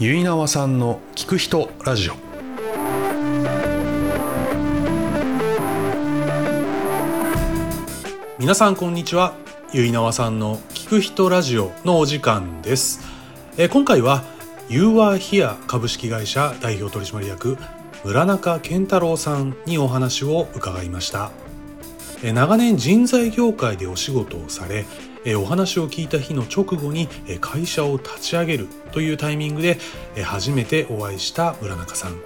結縄さんの聞く人ラジオ。皆さんこんにちは。結縄さんの聞く人ラジオのお時間です。えー今回は You are here 株式会社代表取締役村中健太郎さんにお話を伺いました。え長年人材業界でお仕事をされえーお話を聞いた日の直後にえー会社を立ち上げるというタイミングでえー初めてお会いした村中さん。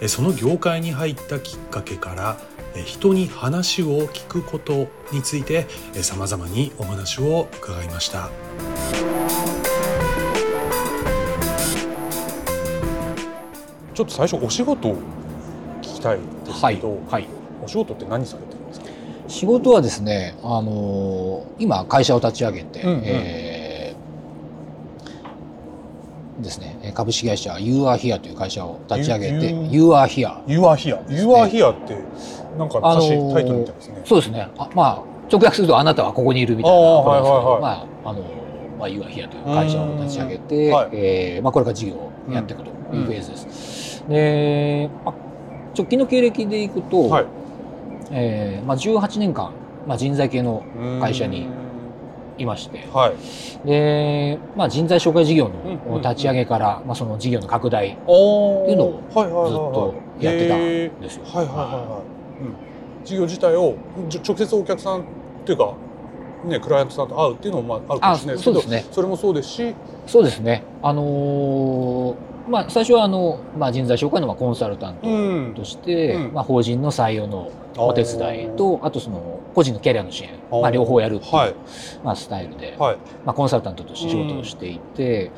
えーその業界に入ったきっかけからえー人に話を聞くことについてさまざまにお話を伺いました。ちょっと最初お仕事を聞きたいですはいけど、、はい、お仕事って何されてるんですか？仕事はですね、あのー今会社を立ち上げて、うんうん。えーですねえー株式会社 You Are Here という会社を立ち上げて You- Are Here You are here You are here ってなんかあのータイトルみたいですね。そうですね。あまあ直訳するとあなたはここにいるみたいな。こですけどはいはい。はいまああのまあ You Are Here という会社を立ち上げて、うん。はい。えーまあこれから事業をやっていくというフェーズです。で、まあ直近の経歴でいくと、はいえーまあ18年間まあ人材系の会社にいまして。はい。で、まあ、人材紹介事業の立ち上げから、まあ、その事業の拡大おっていうのをずっとやってたんへですよ。ー。はいはいはいはい、うん、事業自体を直接お客さんっていうかねクライアントさんと会うっていうのもまああるかもしれないですけどあそうですね。それもそうですし。そうですね。あのーまあ、最初はあの、まあ、人材紹介のまあコンサルタントん。として、うん。まあ、法人の採用のお手伝いとあとその個人のキャリアの支援、まあ、両方やるっていう、はい。まあ、スタイルで、はい。まあ、コンサルタントとして仕事をしていて、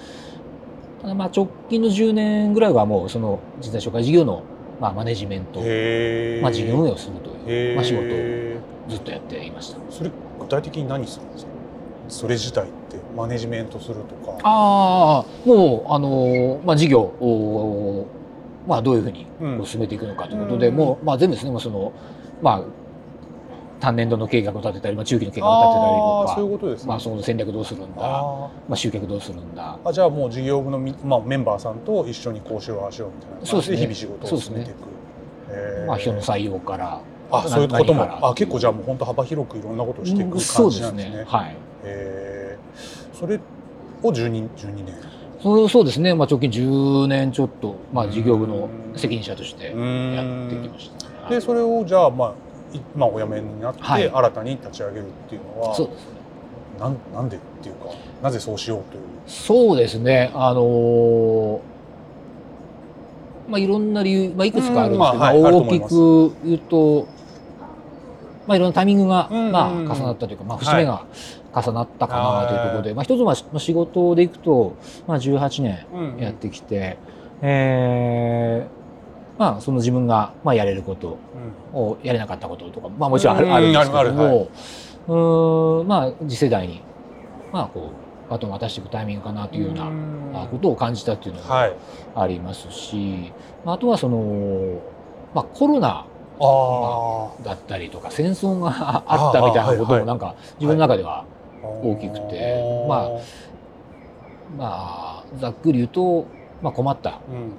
ただまあ直近の10年ぐらいはもうその人材紹介事業のまあマネジメント、まあ、事業運営をするという、まあ、仕事をずっとやっていました。それ具体的に何するんですか？それ自体ってマネジメントするとか。ああもうあのまあ事業をまあどういうふうに進めていくのかということで、うん。もうまあ全部ですねもうそのまあ単年度の計画を立てたり、まあ、中期の計画を立てたりとかそういうことですね、まあその戦略どうするんだあまあ集客どうするんだ。ーあじゃあもう事業部のみ、まあ、メンバーさんと一緒にこうしようああしようみたいなそうですね。日々仕事を進めていく、へー。まあ人の採用からあそういうことも。あ結構じゃあもう本当幅広くいろんなことをしていく感そうですじなんですね。ね。はい。へーそれを12 12年。そうそうですね、まあ、直近10年ちょっと、まあ、事業部の責任者としてやってきました、でそれをじゃあまあいまあお辞めになってはい。新たに立ち上げるっていうのは、そうですね。なんなんでっていうかなぜそうしようという？そうですね、あのーまあ、いろんな理由、まあ、いくつかあるんですけど、うん。まあはい。大きく言うと、まあ、いろんなタイミングが、うんうんうんまあ、重なったというか、まあ、節目が重なったかなというところで、まあ、一つはまあ仕事でいくと、まあ、18年やってきて、えーまあ、その自分が、まあ、やれることをやれなかったこととか、まあ、もちろんある,、うんあるんですけども、うーんまあ、次世代に、まあ、こうバトンを渡していくタイミングかなというような、まあことを感じたっていうのがはい。ありますし、まあ、あとはその、まあ、コロナあだったりとか戦争が あったみたいなこともなんか自分の中では、あ大きくてまあまあ、ざっくり言うと、まあ、困った。うん。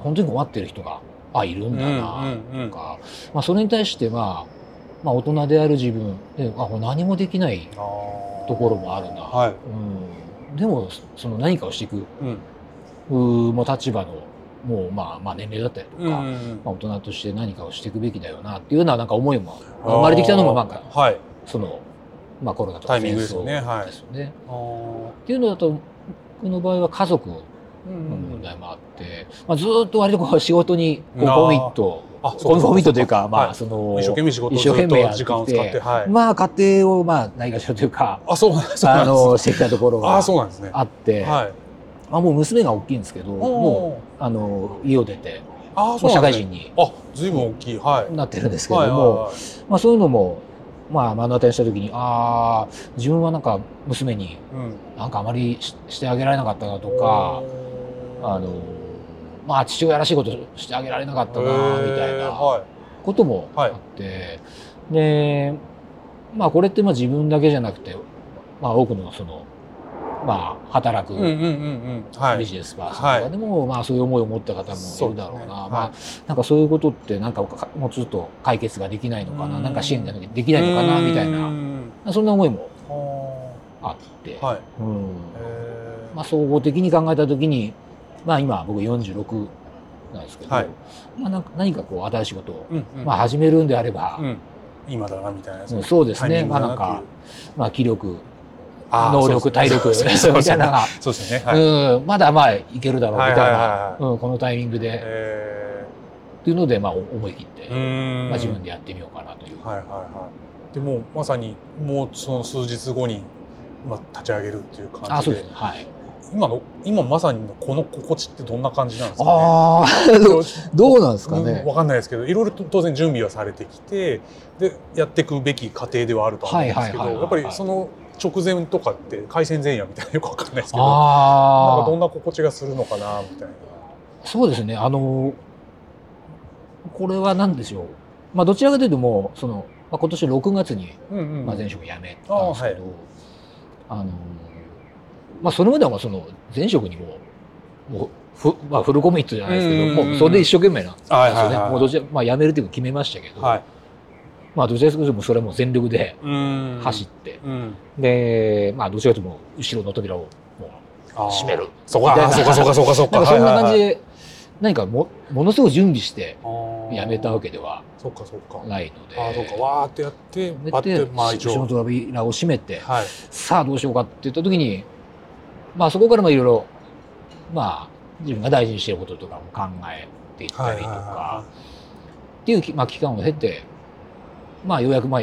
本当に困ってる人があいるんだなとか、まあ、それに対して、まあ、まあ大人である自分であ何もできないところもあるな、はい。うん、でもその何かをしていくうん。うーもう立場のもう、まあ、まあ年齢だったりとか、うんまあ、大人として何かをしていくべきだよなっていうようななんか思いも生まれてきたのもなんかはい。その、まあ、コロナとかタイミングですよねね。あーっていうのだと僕の場合は家族の問題もあって、まあ、ずーっと割とこう仕事にコミットコミットというかまはいあその、一生懸命仕事を時間を使って、はい。まあ家庭をまあないがしろというかあ、そうなんそうなんあのですしてきたところあ、がそうなんですね。あって、はい。まあ、もう娘が大きいんですけどもうあの家を出てあそうね。社会人にあ、ずいぶん大きい。はい。なってるんですけどはいも、まあ、そういうのも、まあ、目の当たりにした時にああ自分はなんか娘にうん。なんかあまりししてあげられなかったなとかあのまあ父親らしいことしてあげられなかったなみたいなはこともあって、でまあこれってまあ自分だけじゃなくて、まあ、多くのそのまあ、働くビジネスパーソンとかでも、まあ、そういう思いを持った方もいるだろうな、まはあ、なんかそういうことってなんかかもうちょっと解決ができないのかな、うん。なんか支援ができないのかなみたいな、なそんな思いもはあって、はい。うん。えー。まあ、総合的に考えた時に、まあ、今僕46なんですけど、はい。まあ、なんか何かこう新しいことを、まあ、始めるんであれば、うん。今だなみたいな。うんそうですね。まあなんかまあ、気力能力体力。そうですね。みたいなのがそうですね。はい。うん、まだまあいけるだろうみたいな、うん、このタイミングで、えっていうので、まあ、思い切って、まあ、自分でやってみようかなという。はいはいはい。でもうまさにもうその数日後にまあ立ち上げるっていう感じで。あそうです。ねはい。今の今まさにのこの心地ってどんな感じなんですかね？ああどうどうなんですかうんねわかんないですけどいろいろと当然準備はされてきてでやっていくべき過程ではあるとは思うんですけどやっぱりその直前とかって回線前夜みたいな よくわかんないですけどなんあかどんな心地がするのかなみたいな。あそうですね。あのこれは何でしょう、まあ、どちらかというともうその、まあ、今年6月に、うんうんまあ、前職辞めたんですけどああ、のまあ、それまではその前職にももうふ、まあ、フルコミットじゃないですけど、うんうんうんもうそれで一生懸命なんですよね、はいはいはいもうどちら、まあ、辞めるっていうの決めましたけど、はいまあ、どちらかというともうそれはもう全力でうん。走って、うん。で、まあ、どちらかというともう後ろの扉をもう閉める。そうかそうかそうかそうかそうか。なんかそんな感じはいで、何かもものすごい準備してはいはい辞めたわけではそうかそうか。ないので、あーそうか。わーってやってでパッてまあ一応。後ろの扉を閉めて、はい。さあどうしようかって言った時に、まあそこからもいろいろ、まあ自分が大事にしていることとかも考えていったりとはいはいはか、っていうき、まあ、期間を経て、まあようやくまあ、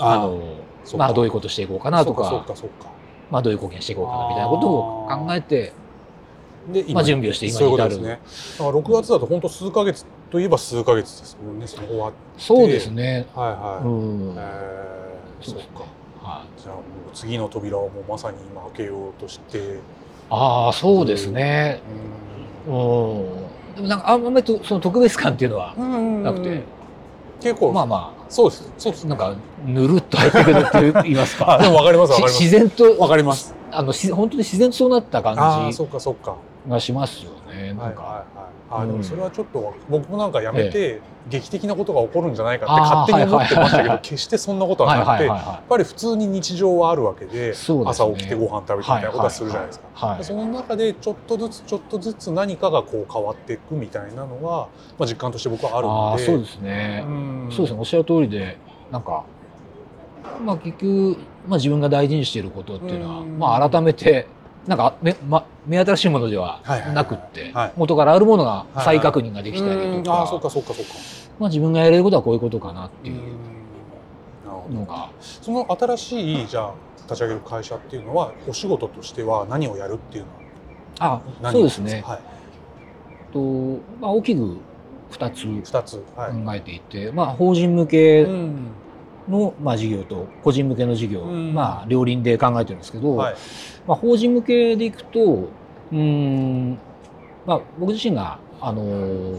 あの、まあどういうことしていこうかなとそうか、かそうかまあどういう貢献していこうかなみたいなことを考えて、でまあ準備をして今に至る。ことですねだから6月だと本当数ヶ月といえば数ヶ月ですもんねその終わっそうですね。はいはい、うん。えはー、そうかい。じゃあもう次の扉をもうまさに今開けようとしてああ、そうですね。うん。でもなんかあんまりとその特別感っていうのはうんなくて、結構、まあまそうです。そうです。あ、なんかぬるっと入ってくるって言いますか。あでも分かります分かります。し自然とわかります。あのし本当に自然とそうなったあ感あじそうかそうかがしますよね。なんか、あでうん。もそれはちょっと僕もなんかやめて劇的なことが起こるんじゃないかって勝手に思ってましたけど決してそんなことははいなくてやっぱり普通に日常はあるわけで朝起きてご飯食べてみたいなことはするじゃないですか。その中でちょっとずつちょっとずつ何かがこう変わっていくみたいなのは、まあ、実感として僕はあるあので。あそうですね。ん。そうですね。おっしゃる通りでなんかまあ結局まあ自分が大事にしていることっていうのはうん。まあ改めてなんかめま目新しいものでははいはいはい。なくってはい。元からあるものがはいはい。再確認ができたりうん。とああそうか、かそうかそうか。まあ自分がやれることはこういうことかなっていうのが。その新しいじゃあ立ち上げる会社っていうのはお仕事としては何をやるっていうのは？あ何そうですね。はい、とまあ大きく2つ考えていて、まあ、法人向けうんの、まあ、事業と個人向けの事業、うん。まあ、両輪で考えてるんですけど、はい。まあ、法人向けでいくとうーん、まあ、僕自身が、あのー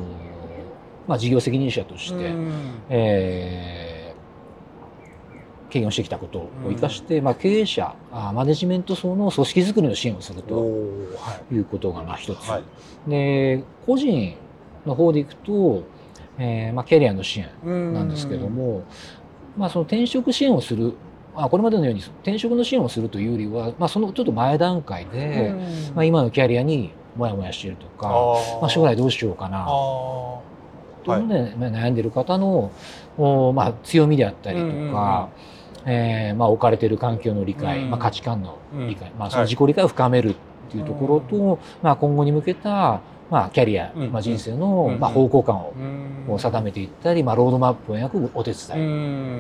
まあ、事業責任者として、うん。えー経験をしてきたことを生かして、まあ、経営者あマネジメント層の組織づくりの支援をするおとい。いうことがまあ一つ、はい。で個人の方でいくと、えーまあ、キャリアの支援うんなんですけども、まあ、その転職支援をする、まあ、これまでのように転職の支援をするというよりは、まあ、そのちょっと前段階で、うん。まあ、今のキャリアにモヤモヤしているとか、あまあ、将来どうしようかあなー。とい。うので、まあ悩んでいる方の、おまあ、強みであったりとか、えーまあ、置かれている環境の理解、うん。まあ、価値観の理解、うん。まあ、その自己理解を深めるっていうところと、まあ、今後に向けた、まあ、キャリア、うん。まあ、人生の、うん。まあ、方向感をうん。こう定めていったり、まあ、ロードマップを描くお手う伝い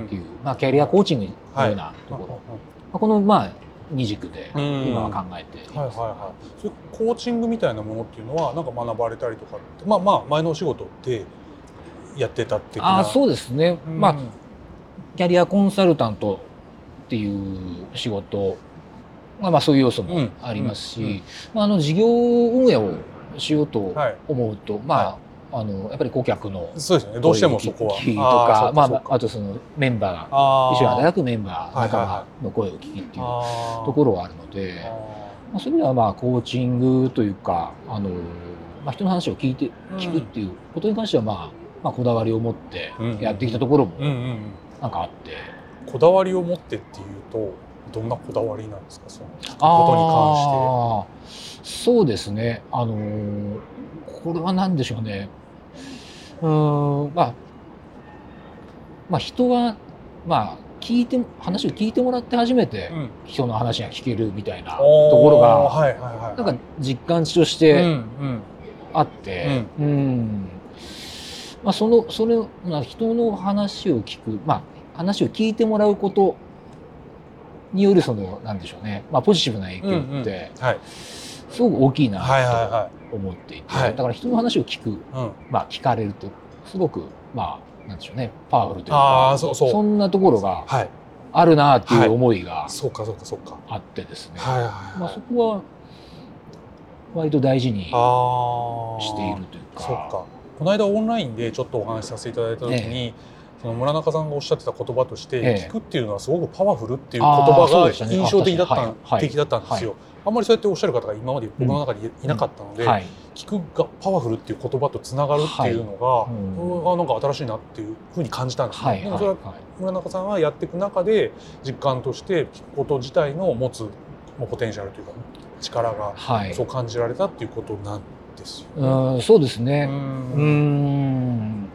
んっていう、まあ、キャリアコーチングのようなところ、まあ、この、まあ、二軸でうん。今は考えています。はいはいはい。そういうコーチングみたいなものっていうのはなんか学ばれたりとかまあまあ前のお仕事でやってたっていうああそううですね、ん。まあ、キャリアコンサルタントっていう仕事、まあ、まあそういう要素もありますし、うん。うん。まあ、あの事業運営をしようとはい。思うと、まあ、あのやっぱり顧客のそうですよね。どうしてもそこは。聞きとかまああとそのメンバー一緒に働くメンバー仲は間の声を聞きっていうところはあるので、まあ、そういう意味ではまあコーチングというかあの、まあ、人の話を聞いて聞くっていうことに関しては、まあ、まあこだわりを持ってやってきたところもなんかあって、こだわりを持ってっていうとどんなこだわりなんですか？そのことに関して。そうですね。あのこれは何でしょうねうんまあまあ人はまあ聞いて話を聞いてもらって初めて人の話が聞けるみたいなところが、なんか実感値としてあって、うん、うん、まあ、そのそれ、まあ、人の話を聞く、まあ、話を聞いてもらうことによるそのなんでしょうね、まあ、ポジティブな影響って、すごく大きいなと思っていて、だから人の話を聞く、まあ、聞かれるとすごくまあなんでしょうねパワフルというかそそんなところがあるなっていう思いがあってですね、まあ、そこは割と大事にしているというか。そうか。この間オンラインでちょっとお話しさせていただいた時に、その村中さんがおっしゃってた言葉として「聞く」っていうのはすごくパワフルっていう言葉が印象的だった的だったんですよ。あんまりそうやっておっしゃる方が今まで僕の中にいなかったので、聞くがパワフルっていう言葉とつながるっていうのが、あなんか新しいなっていうふうに感じたんですね。でもそれは村中さんはやっていく中で実感として聞くこと自体の持つポテンシャルというか力がそう感じられたっていうことなんですよ、ね、そうですね。うん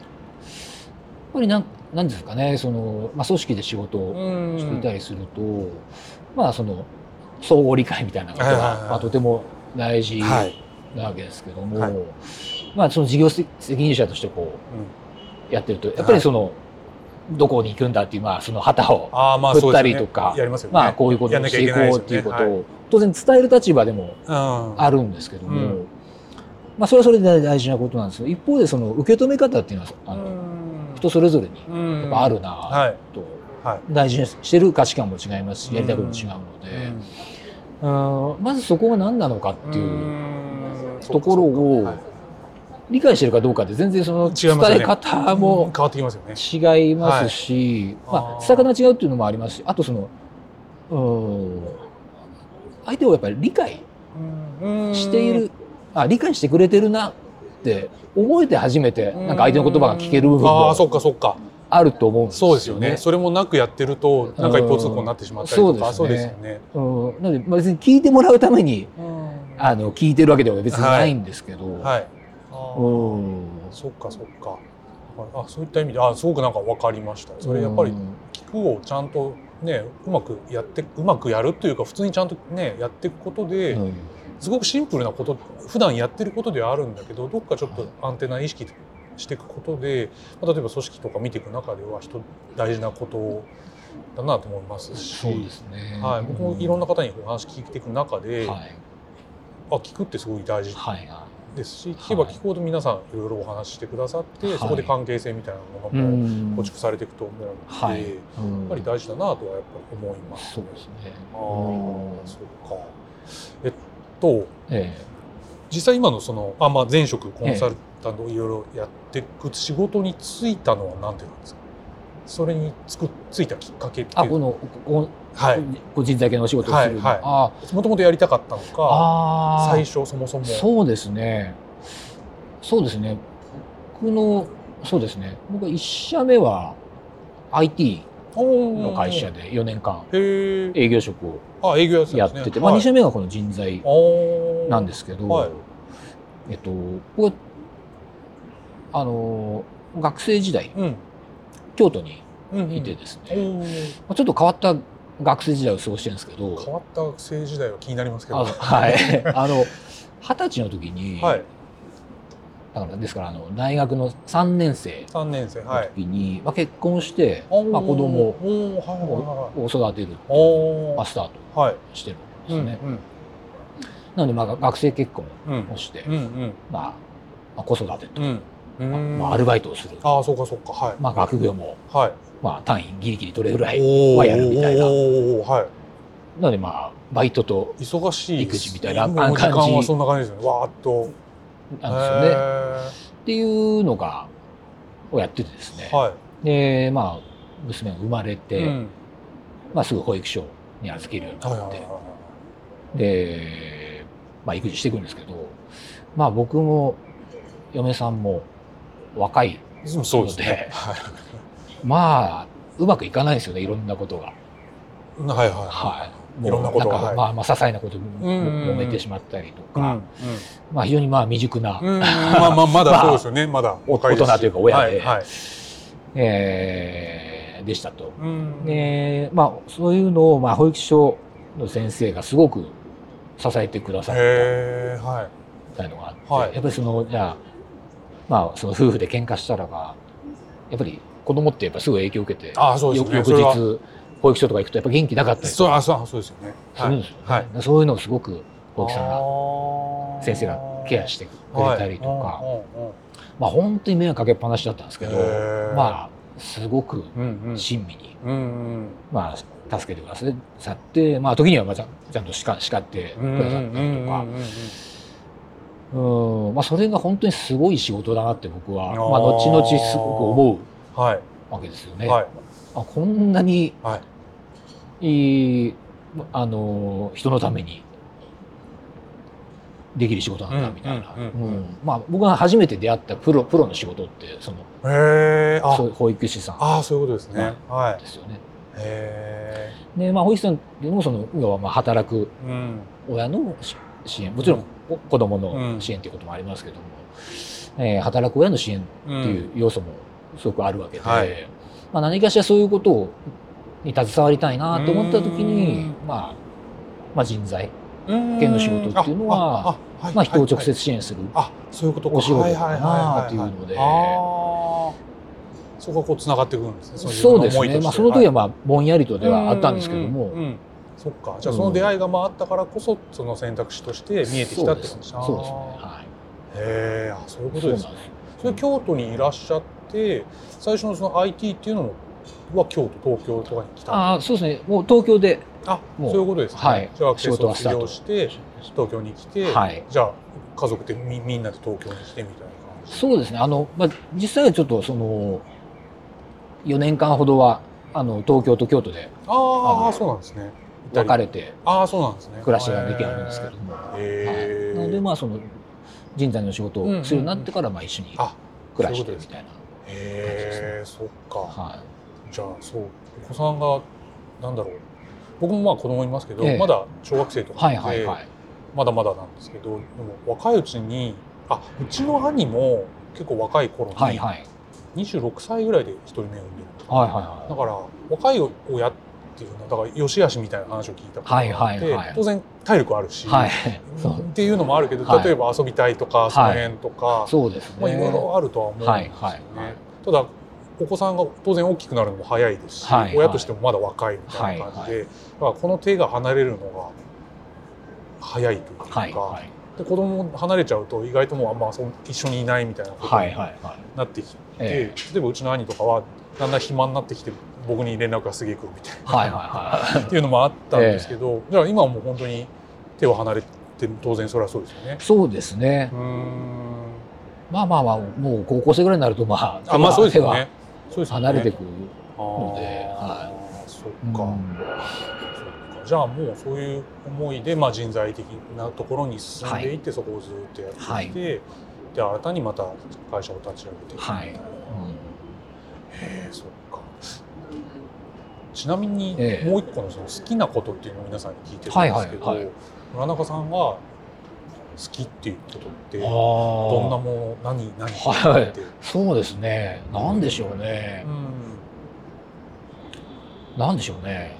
ぱりなんなんですかねその、まあ、組織で仕事をしていたりすると、まあその相互理解みたいなことが、まあ、とても大事なわけですけども、はい、まあその事業責任者としてこうやってるとやっぱりその、どこに行くんだっていう、まあ、その旗を振ったりとか、まあ、こういうことをしていこうっていうことを、当然伝える立場でもあるんですけども、まあ、それはそれで大事なことなんですけど一方でその受け止め方っていうのはあの、人それぞれにやっぱあるなと、大事にしてる価値観も違いますしやりたいことも違うので、うん。まずそこが何なのかっていうところを理解してるかどうかで全然その伝え方も違いますしまあ伝え方が違うっていうのもありますしあとそのうん相手をやっぱり理解しているあ理解してくれてるなって覚えて初めてなんか相手の言葉が聞ける部分もあると思うんですよね。そうですよね。それもなくやってるとなんか一方通行になってしまったりとか、そうですよね。うん、なので別に聞いてもらうためにあの聞いてるわけでは別にないんですけど。はい。うん。そっかそっか。あそういった意味であすごくなんか分かりました。それやっぱり聞くをちゃんとねうまくやってうまくやるっていうか普通にちゃんとねやっていくことで。うんすごくシンプルなこと普段やってることではあるんだけどどっかちょっとアンテナ意識していくことで、まあ、例えば組織とか見ていく中では人大事なことだなと思いますし。そうですね、はい、僕もいろんな方にお話聞いていく中で、はい、あ聞くってすごい大事ですし、聞けば聞くほど皆さんいろいろお話してくださって、はい、そこで関係性みたいなものも構築されていくと思うので、はい、やっぱり大事だなとはやっぱり思います、そうですね。ああそうか。えっと、ええ、実際今のそのあ、まあ、前職コンサルタントいろいろやっていく仕事に就いたのは何でなんですか？それにつくついたきっかけっていう。あこのこはい、個人材系のお仕事をする、はいはい、もともとやりたかったのか最初そもそも。そうですね。そうですね。僕のそうですね。僕は1社目は IT の会社で4年間。営業職をやってて、まあ、2社目がこの人材なんですけど、えっと僕あの学生時代、京都にいてですね、まあ、ちょっと変わった学生時代を過ごしてるんですけど変わった学生時代は気になりますけど。はい。あの二十歳の時に、はい、だからですからあの大学の3年生の時に、はい、まあ、結婚して、まあ、子供を育てるまあ、スタートしてるんですね。うんうん、なので、まあ、学生結婚をして、うんうん、まあ、まあ、子育てと、まあ、まあ、アルバイトをする。あそうかそうか、はい。まあ、学業も、はい。まあ、単位ギリギリ取れるぐらいはやるみたいな。はいなのでまあバイトと忙しい育児みたいな感じ。時間はそんな感じですね。わーっと。なんですよね。っていうのがをやっててですね、はい、でまあ娘が生まれて、うん、まあ、すぐ保育所に預けるようになって、で、まあ、育児していくんですけど、まあ、僕も嫁さんも若いそうですね。はい、まあうまくいかないですよねいろんなことが。はいはいはい。いろんなんかまあまあ些細なことで揉めてしまったりとか、まあ非常にまあ未熟な、まあまあまだそうですよね、まだ大人というか親で、はいえー、でしたと。でまあそういうのをまあ保育所の先生がすごく支えてくださったみたいのがあって、やっぱりそのじゃあまあその夫婦で喧嘩したらばやっぱり子供ってやっぱすぐ影響を受けて翌日保育所とか行くとやっぱ元気なかったりそうあそうそうですよね。するんですよ、ね。はい、そういうのをすごく保育さんが先生がケアしてくれたりとか、まあ本当に迷惑かけっぱなしだったんですけどまあすごく親身に、まあ助けてくださって、まあ時にはまあちゃんと叱叱ってくださったりとか。うんまあ、それが本当にすごい仕事だなって僕はまあ、後々すごく思うわけですよね。はい、あこんなに、はい、いあの人のためにできる仕事なんだみたいな、まあ、僕が初めて出会ったプロプロの仕事ってそのへそう保育士さん。あそういうことですね。はい、ですよね。へでまあ保育士さんっていうのもその要はまあ働く親の支援。もちろん子どもの支援ということもありますけども、うん、えー、働く親の支援っていう要素もすごくあるわけで、はい、まあ、何かしらそういうことをに携わりたいなと思った時に、まあ、まあ人材系の仕事っていうのは、まあ、人を直接支援するお仕事かなというので。そこがこうつながってくるんですね。そうですね。まあその時はまあぼんやりとではあったんですけども、そっか。じゃあその出会いが回ったからこそその選択肢として見えてきたって感じ。そうです。ね。はい。へえそういうことですね。それ京都にいらっしゃって最初のその IT っていうのは京都東京とかに来たああそうですね。もう東京で。あそういうことですね、はい、じゃあ学生卒業して東京に来て、はい、じゃあ家族でみみんなで東京に来てみたいな感じ？そうですね。あの、まあ、実際はちょっとその4年間ほどはあの東京と京都でああそうなんですね。分かれてあそうなんですね。暮らしができるんですけども、はい、なのでまあその人材の仕事をするようになってからまあ一緒に暮らしてみたいな感じですね。そっか、はい、じゃあそうお子さんがなんだろう。僕もまあ子供いますけど、まだ小学生とかで、はいはい、まだまだなんですけどでも若いうちにあうちの兄も結構若い頃に、はいはい、26歳ぐらいで一人目を産んでる、はいはいはい、だから若い親ってっていうのだから良し悪しみたいな話を聞いたことがあって、はいはいはい、当然体力あるし、はい、っていうのもあるけど例えば遊びたいとか、その辺とか、そうですね。まあ、いろいろあるとは思うんですよね。はいただお子さんが当然大きくなるのも早いですし、はいはい、親としてもまだ若いみたいな感じで、はいはい、だからこの手が離れるのが早いというか、はいはい、で子供離れちゃうと意外ともうあんま一緒にいないみたいなことになってきて、はいはい。はい、例えばうちの兄とかはだんだん暇になってきて僕に連絡がすげえ来るみたいな、はいはいはい、っていうのもあったんですけど、えー、じゃあ今はもう本当に手を離れて当然それはそうですよね。そうですね。まあまあまあもう高校生ぐらいになるとまああまあそうですよね。そうです離れてくるので、はい、そっか。じゃあもうそういう思いで、まあ、人材的なところに進んでいって、はい、そこをずっとやっていて、はい、で新たにまた会社を立ち上げて。いくみたいな。はい。うん、へえそっちなみにもう一個のその好きなことっていうのを皆さんに聞いてるんですけど、はいはいはい、村中さんが好きっていうことってどんなもの何何はい、そうですね。何でしょうね、うん、何でしょうね。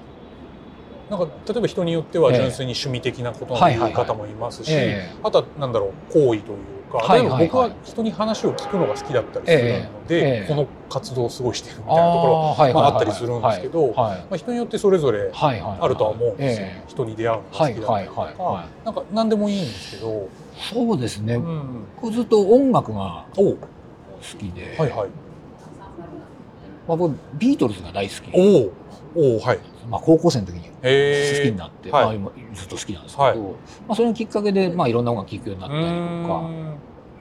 なんか例えば人によっては純粋に趣味的なことの言う方もいますし、あとはなんだろう行為というか、はいはいはい、僕は人に話を聞くのが好きだったりするので、えー、この活動をすごいしてるみたいなところはまあ、あったりするんですけど、まあ、人によってそれぞれあるとは思うんですよ、えー、人に出会うのが好きだったりとか、はいはいはい、なんか何でもいいんですけど。そうですね、うん、ずっと音楽が好きで、はいはい。まあ、僕ビートルズが大好き。おおはいまあ、高校生の時に好きになって、まあ、今ずっと好きなんですけど、はい、まあ、それのきっかけで、まあ、いろんな音楽聴くようになったりとか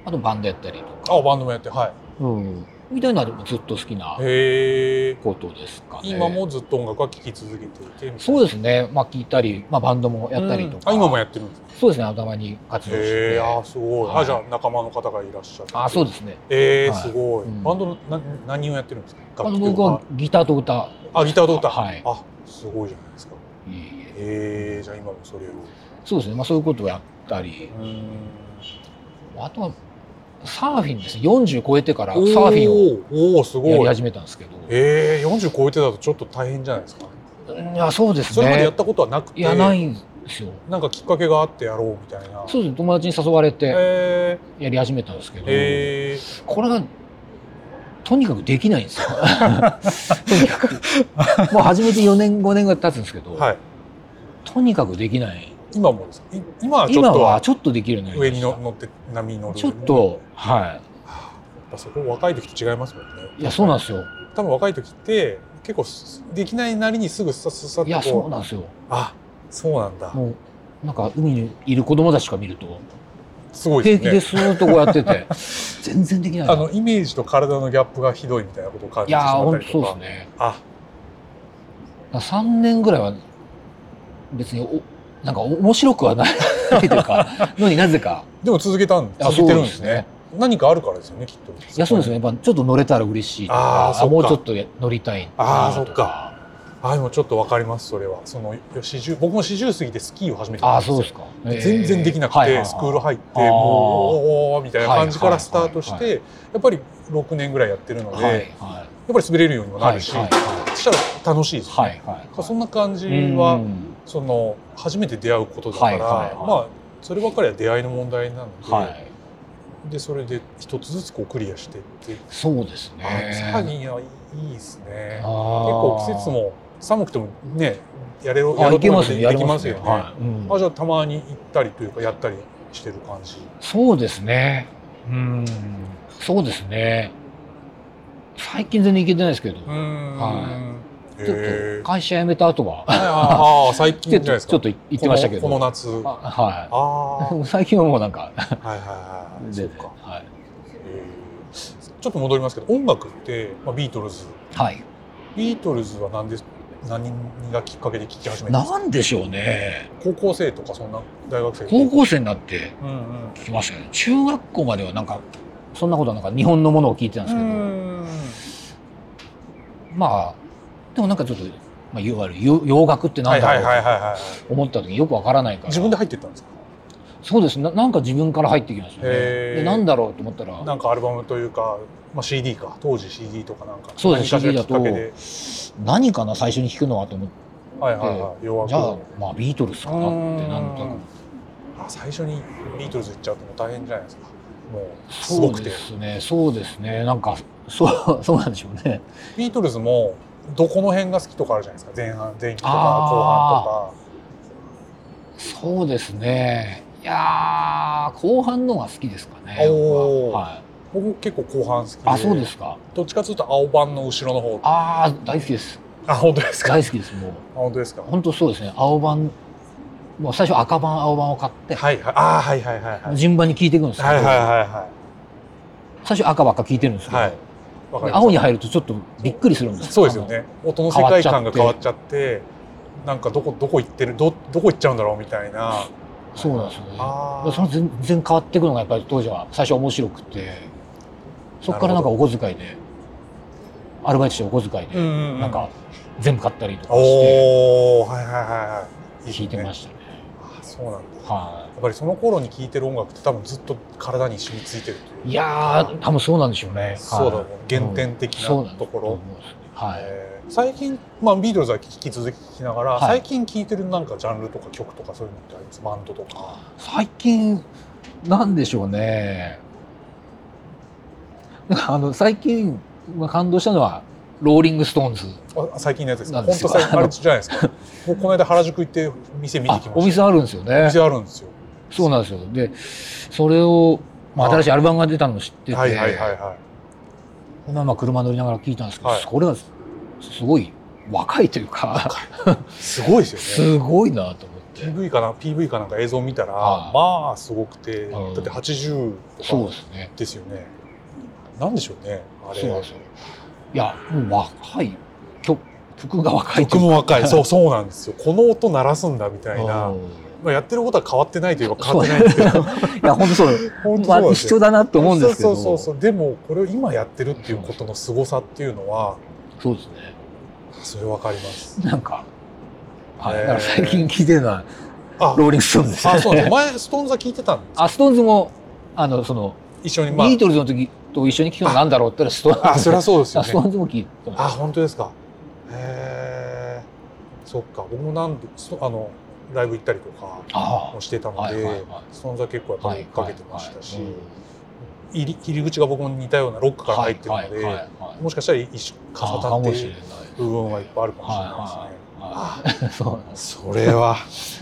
あとバンドやったりとか。あバンドもやってはい、うん。みたいなずっと好きなことですかね。今もずっと音楽は聴き続けていてそうですね。まあ聞いたり、まあバンドもやったりとか。うん。あ今もやってるんですかそうですね。たまに活動して。あすごい、はい。あじゃあ仲間の方がいらっしゃるあ、そうですね。えー、はい。すごい、うん。バンドのな何をやってるんですか？僕はギターと歌。あギターと歌。はい。あすごいじゃないですかいえいええー、じゃあ今もそれをそうですね。まあそういうことをやったり。あとはサーフィンですね。40超えてからサーフィンをやり始めたんですけど。えー、40超えてだとちょっと大変じゃないですかいや、そうですね。それまでやったことはなくていや、ないんですよ。なんかきっかけがあってやろうみたいなそうですね。友達に誘われてえやり始めたんですけー、ど。えー、これがとにかくできないんですよ。とにかく。もう始めて4年5年が経つんですけど、はいとにかくできない。今もです今はちょ今っとはちょっとできるようになりま上にの乗って波に乗るちょっとはやっぱそこ若い時と違いますもんねい。いやそうなんですよ。多分若い時って結構すできないなりにすぐさささっといやそうなんですよ。あそうなんだもうなんか海にいる子供たちとか見るとすごいですね。平気でスーッとこうやってて。全然できない。な。あのイメージと体のギャップがひどいみたいなことを感じてしいやーまっ本当そうたりとかですね。あ。3年ぐらいは別におなんか面白くはない。というか。のになぜか。でも続けたんあ続けてるんですね。そうですね。何かあるからですよねきっと。いやそうですね。やっぱちょっと乗れたら嬉しいとかあもうちょっと乗りたいあーそっかあでもちょっとわかりますそれは。その四十僕も四十過ぎてスキーを始めてたんですよ。ああそうですか、えー全然できなくて、スクール入ってもうおーおーみたいな感じからスタートして、やっぱり6年ぐらいやってるので、はいやっはぱり滑れるようにもいなるし、そしたら楽しいですよね、そんな感じうはん。その初めて出会うことだから、まあそればっかりは出会いの問題なので,、はい。でそれで一つずつこうクリアしていって、そうですね。さらにいやいいですね。結構季節も寒くてもねやれろあやろうと思でりまねきますすよね、はい。うん。あじゃあたまに行ったりというかやったりしてる感じ。そうですね。うん。そうですね。最近全然行けてないですけど、はへちょっーと会社辞めた後は。ああ最近ちょっじゃないですかとちょっと行ってましたけど。この夏。ああはい。最近はもうなんか。はいはいはい そうか。はい、ちょっと戻りますけど音楽って、まあ、ビートルズ。はい、ビートルズは何です何がきっかけで聴き始めたなんでしょうね。高校生とかそんな大学生高校生になってうんうん。聞きましたね。中学校まではなんかそんなことはなんか日本のものを聞いてたんですけど、うんまあでもなんかちょっと、まあ、いわゆる洋洋楽ってなんだろう。と思った時によくわからないから。自分で入ってったんですか？そうです。ななんか自分から入ってきましたね。でなんだろうと思ったら。なんかアルバムというか、まあ、CD か。当時 CD とかなんか。そうです CD だと何かな最初に聞くのはと思って。はいはいはい。洋楽じゃあまあビートルズかなってなんとなく。あ最初にビートルズ行っちゃうともう大変じゃないですか。もうすごくて。そうですねそうですね。なんかそう そうなんでしょうね。ビートルズもどこの辺が好きとかあるじゃないですか。前半前期とか後あ半そうですね。いやー後半のが好きですかね。おー。僕は。はい。とか僕結構後半好きで。あそうですか。どっちかというと青版の後ろの方。ああ大好きです。あ本当ですか？大好きですもう。あ本当ですか？本当そうですね。青版もう最初赤版青版を買って、はいはい。あーはいはいはいはい。順番に聞いていくんですけど、はいはいはいは最初赤ばっか聞いてるんですけど、い。はい青に入るとちょっとびっくりするんですそうですよね。音の世界観が変わっちゃってなんかどこどこ行ってるどどこ行っちゃうんだろうみたいな。そうなんですよね。その全然変わっていくのがやっぱり当時は最初面白くてそこからなんかお小遣いでアルバイトしてお小遣いでなんか全部買ったりとかしておおはいはいはいはい。聞いてまししたね。たあそうなんだ。はやっぱりその頃に聴いてる音楽って多分ずっと体に染みついてるといやー多分そうなんでしょうね。そうだもんはい原点的なところ。思うんはい。えー最近、まあ、ビートルズは聴き続き聴きながら、はい。最近聴いてるなんかジャンルとか曲とかそういうのってあります？バンドとか。最近なんでしょうね あの最近まあ感動したのはローリング・ストーンズ。あ最近のやつですか？本当最近あれじゃないですか？もうこの間原宿行って店見てあきました。お店あるんですよね。お店あるんですよ。そうなんですよ。でそれを、まあ、あ。新しいアルバムが出たのを知ってて、はいはいはいはい。まま車乗りながら聞いたんですけど、はい。これがすごい若いというか。すごいですよね。すごいなと思って、PV かな？PV かなんか映像見たらはい。まあすごくて。うん。だって80とかそうですね。ですよねなんでしょうねああれ。そうなんですよ。いやもう若い曲曲が若い曲も若い。うそう そうなんですよ。この音鳴らすんだみたいな、まあ、やってることは変わってないといえば変わってないんで。すけどいや本当そう。本当まあ一緒だなと思うんですけど。そうそうそうでもこれを今やってるっていうことの凄さっていうのはそうですね。それわかります。なんか、はい、へー最近聞いてるのはあ。ローリング・ストーンズですあそう前ストーンズは聞いてたんですあストーンズもあのその一緒にまあ。ビートルズの時と一緒に聞くのなんだろうって言ったらストーンズあそりゃそうですよ あストーねンズも聞いあ本当ですか。へえそっか。僕もなんあのライブ行ったりとかあもしてたので、はいはいはい。ストーンズは結構やっぱはいりかけてましたし、はいはい入り入り口が僕も似たようなロックから入ってるので、はいはいはい。はいもしかしたら一緒あ重なってい部分はいっぱいあるかもしれないですね。はいはい そうなんそれは。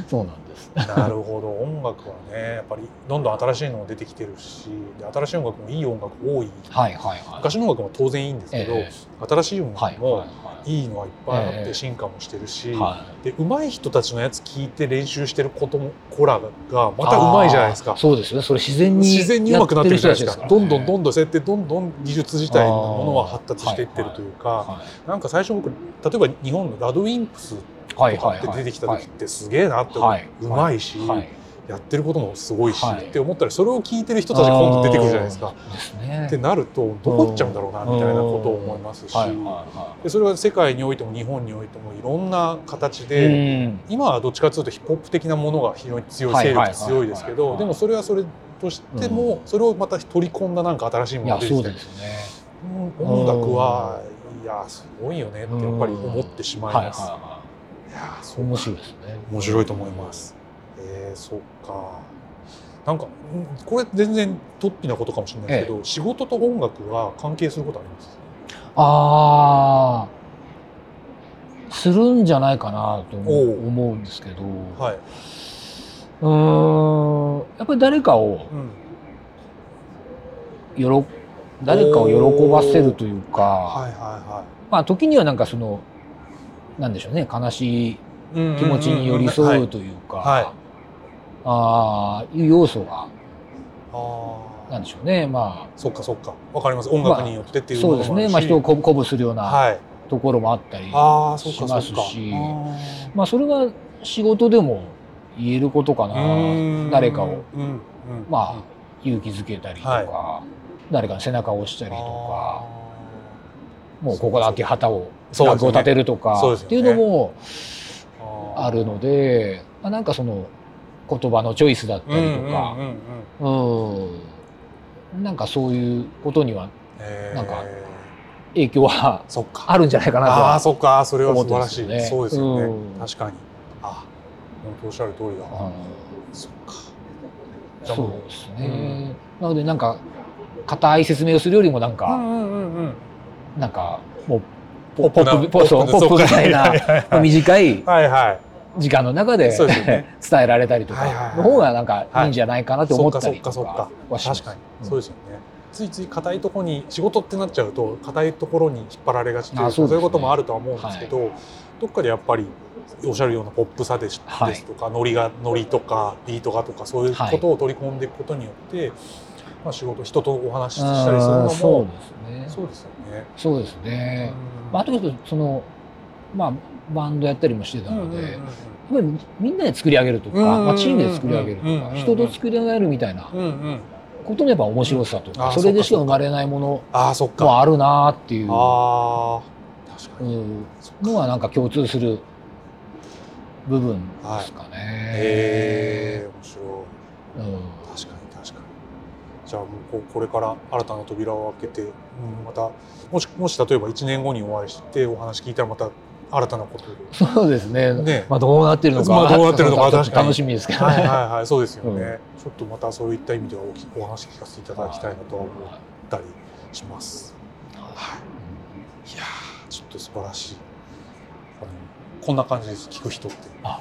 そうなんなるほど。音楽はねやっぱりどんどん新しいのも出てきてるしで新しい音楽もいい音楽多い。はいはいはい。昔の音楽も当然いいんですけど、え新しい音はい楽もはい。いのはいっぱいあっええ。て進化もしてるし、はで上手い人たちのやつ聞いて練習してることもコラがまた上手いじゃないですか。そうですよね。それ自然に自然に上手くなってるじゃないですか。どんどんどんんどんそうやってどんどん技術自体のものは発達していってるというか、なんか最初僕例えば日本のラドウィンプスとかって出てきた時ってすげえなって思う、はい、うまいし、はい、やってることもすごいし、はい。って思ったらそれを聞いてる人たちが今度出てくるじゃないですか。ってなるとどこ行っちゃうんだろうなみたいなことを思いますし、でそれは世界においても日本においてもいろんな形いで、うん。今はどっちかというとヒップホップ的なものが非常に強い勢力強いですけどはい。でもそれはそれとしても、それをまた取り込んだなんか新しいものが出てきてね。うん音楽はいやすごいよねってやっぱり思ってしまいます。いはやいそう面白いですね面白いと思います。えー、そっか。なんかんこれ全然突飛なことかもしれないですけど、仕事と音楽は関係することあります？ああするんじゃないかなと思おうんですけどはい。うーんやっぱり誰かをうん。よろ誰かを喜ばせるというか、はいはまあ時にはなんかそのなんでしょうね。悲しい。気持ちに寄り添うというか、はい。ああいう要素がああ。なんでしょうね。まそっかそっか。わかります。音楽によってってあいうそうですね、まあ、人を鼓鼓舞するようなはい。ところもあったり、しま。すし。あまあそれは仕事でも言えることかな。誰かを。うんうん。まあ勇気づけたりとか、は誰かの背中を押したりとか。あもうここだけ旗をそうですよね。フラッグを立てるとかっていうのもー。あるので、まあ、なんかその言葉のチョイスだったりとか。なんかそういうことにはなんか影響はあるんじゃないかなとああはそっか。それは素晴らしい、ね。そうですよね、うん。確かに。あ本当おっしゃる通りだ、うん。そっか。そうですね、なのでなんか硬い説明をするよりもなんか、うんうんうんうん。なんかもうポップなポップみたいな短い時間の中で 伝えられたりとかの方がなんかいいんじゃないかなと思ったりとか。そっかかはします確かに、うん。そうですよね。ついつい硬いところに仕事ってなっちゃうと硬いところに引っ張られがちというかあそういうこともあるとは思うんですけど、どっかでやっぱりおっしゃるようなポップさですとかノリがノリとかビートがとかそういうことを取り込んでいくことによって、まあ、仕事人とお話ししたりするのもそうですね。そうですよね。そうですね、うん。まあ、あとそのまあバンドやったりもしてたので、やっぱりみんなで作り上げるとか、まあ、チームで作り上げるとか、人と作り上げるみたいなことのやっぱ面白さとか、それでしか生まれないもの。もあるなっていうのはなんか共通する部分ですかね。へえ面白い。うんじゃあもうここれから新たな扉を開けて、うん、またもしもし例えば1年後にお会いしてお話聞いたらまた新たなことをそうですね。ね。まあどうなってるのか、まあどうなってるのか 確かに。楽しみですけどね。はいはいはいそうですよね、うん。ちょっとまたそういった意味ではおきお話聞かせていただきたいなとは思ったりします、はい、いやーちょっと素晴らしい。こんな感じです。聞く人って。あ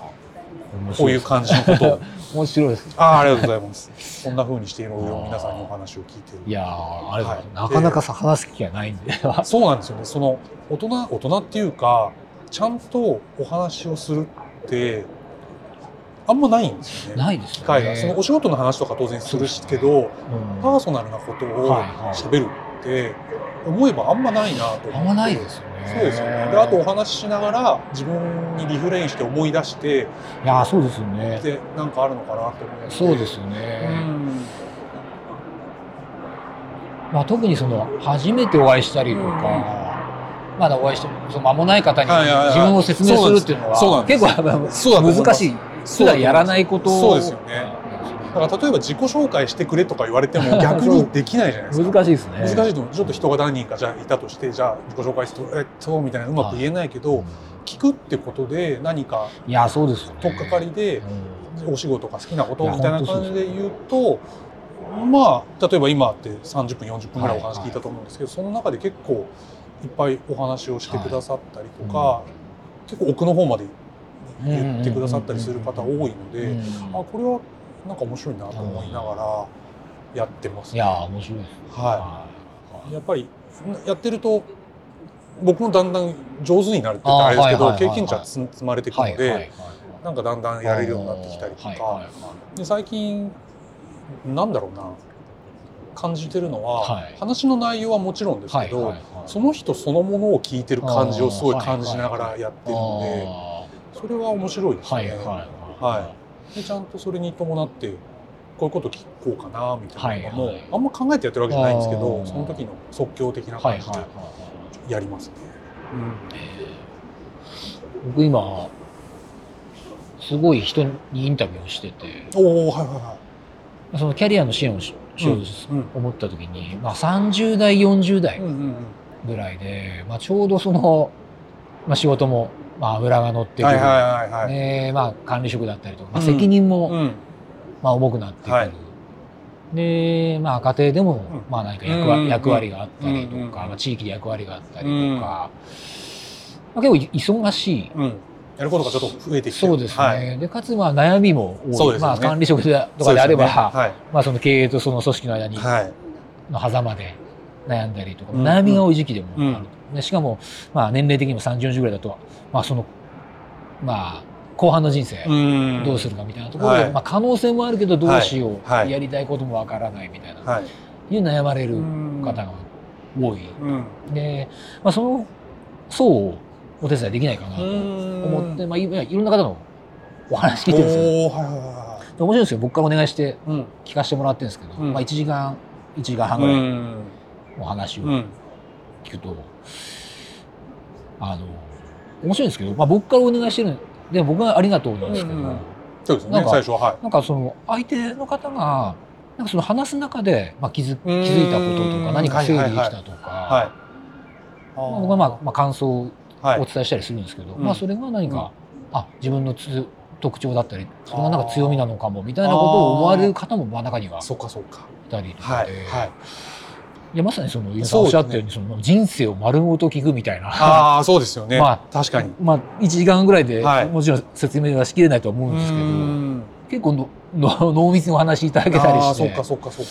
こういう感じのことを 面白いです。あーありがとうございますこんな風にしていろいろ皆さんにお話を聞いてるいやーあれだ、はいなかなかさ話す機会ないんで。そうなんですよね。その大人大人っていうかちゃんとお話をするってあんまないんですよね。ないですよね。機会がそのお仕事の話とか当然するしけど、うんパーソナルなことをはいはい喋るっって思えばあんまないなと。あんまないですよね。そうですよね。であとお話ししながら自分にリフレインして思い出していやそうですよね。でなんかあるのかなって思うのでそうですようね、ん。まあ、特にその初めてお会いしたりとか、うん。まだお会いしてその間もない方に自分を説明するっていうのは結構難しい。普段やらないことそうですよねだから例えば自己紹介してくれとか言われても 逆にできないじゃないですか。難しいですね。難しいとちょっと人が何人かじゃあいたとしてじゃあ自己紹介するとえっとみたいなうまく言えないけど、聞くってことで何かいやそうですよね。取っかかりでうん。お仕事か好きなことみたいな感じで言うとまあ例えば今って30分40分ぐらいお話聞いたと思うんですけど、その中で結構いっぱいお話をしてくださったりとか、結構奥の方まで言ってくださったりする方多いので、うん。あこれはなんか面白いなと思いながらやってます、いや面白いですはい。やっぱりやってると僕もだんだん上手になるって言ったらあれですけど経験値は積積まれていくので、なんかだんだんやれるようになってきたりとか、最近なんだろうな感じてるのは、はい。話の内容はもちろんですけど、はいはいはい。その人そのものを聞いてる感じをすごい感じながらやってるので、あそれは面白いですね。ーはいはいはでちゃんとそれに伴ってこういうこと聞こうかなみたいなのも、はいはい。あんま考えてやってるわけじゃないんですけあどーその時の即興的な感じはいはいはいでやりますね。僕今すごい人にインタビューをしてておおはいはそのキャリアの支援をししようとうん。うん。思った時に、まあ、30代40いはい。代うんうんうん。ぐらいで、まあ、ちょうどその、まあ、仕事も、まあ、油が乗ってくる、はいはいはいはい。でまあ、管理職だったりとか、まあ、うん。責任も、うん。まあ、重くなってくる、はい。で、まあ、家庭でも、うん。まあ、何か役う役割があったりとか、まあ、地域で役割があったりとか、まあ、結構忙しい。うん。やることがちょっと増えてきてそうですね、はい。でかつまあ悩みも多い、そうですよね。まあ、管理職でとかであれば、そうですよね。まあ、その経営とその組織の間にはい。はい。の狭間で悩んだりとか、うん。悩みが多い時期でもある、うんでしかも、まあ、年齢的にも30、40ぐらいだと、まあそのまあ、後半の人生うんどうするかみたいなところで、はいまあ、可能性もあるけどどうしよう、はいはいやりたいこともわからないみたいな、はい。いう悩まれるうん方が多い。うん。で、まあ、その層をお手伝いできないかなと思思って、まあ、いいろんな方のお話聞いてるんですよ。はいはいはで面白いんですよ僕からお願いして。聞かせてもらってるんですけど、うんまあ、1時間1時間半うぐらいん。お話をうん。聞くと、あの面白いんですけど、まあ、僕からお願いしてるで僕はありがとうなんですけど、うんうんそうですねなんか最初ははい。なんかその相手の方がなんかその話す中で、まあ、気づ気づいたこととうんか何か整理できたとか、はい。まあ僕はまあ、まあ、感想をはいお伝えしたりするんですけど、うんまあ、それが何か、あ自分のつ特徴だったりそれがなんか強みなのかもみたいなことを思われる方もまあ中にはそっかそっか。いたりとはいかで、はい。いやまさにその皆さんそうですねおっしゃったようにその人生を丸ごと聞くみたいな。ああそうですよね。まあ確かに。まあ、1時間ぐらいで、はいもちろん説明はしきれないとは思うんですけどうん結構のの濃密にお話しいただけたりしてああそっかそっかそっ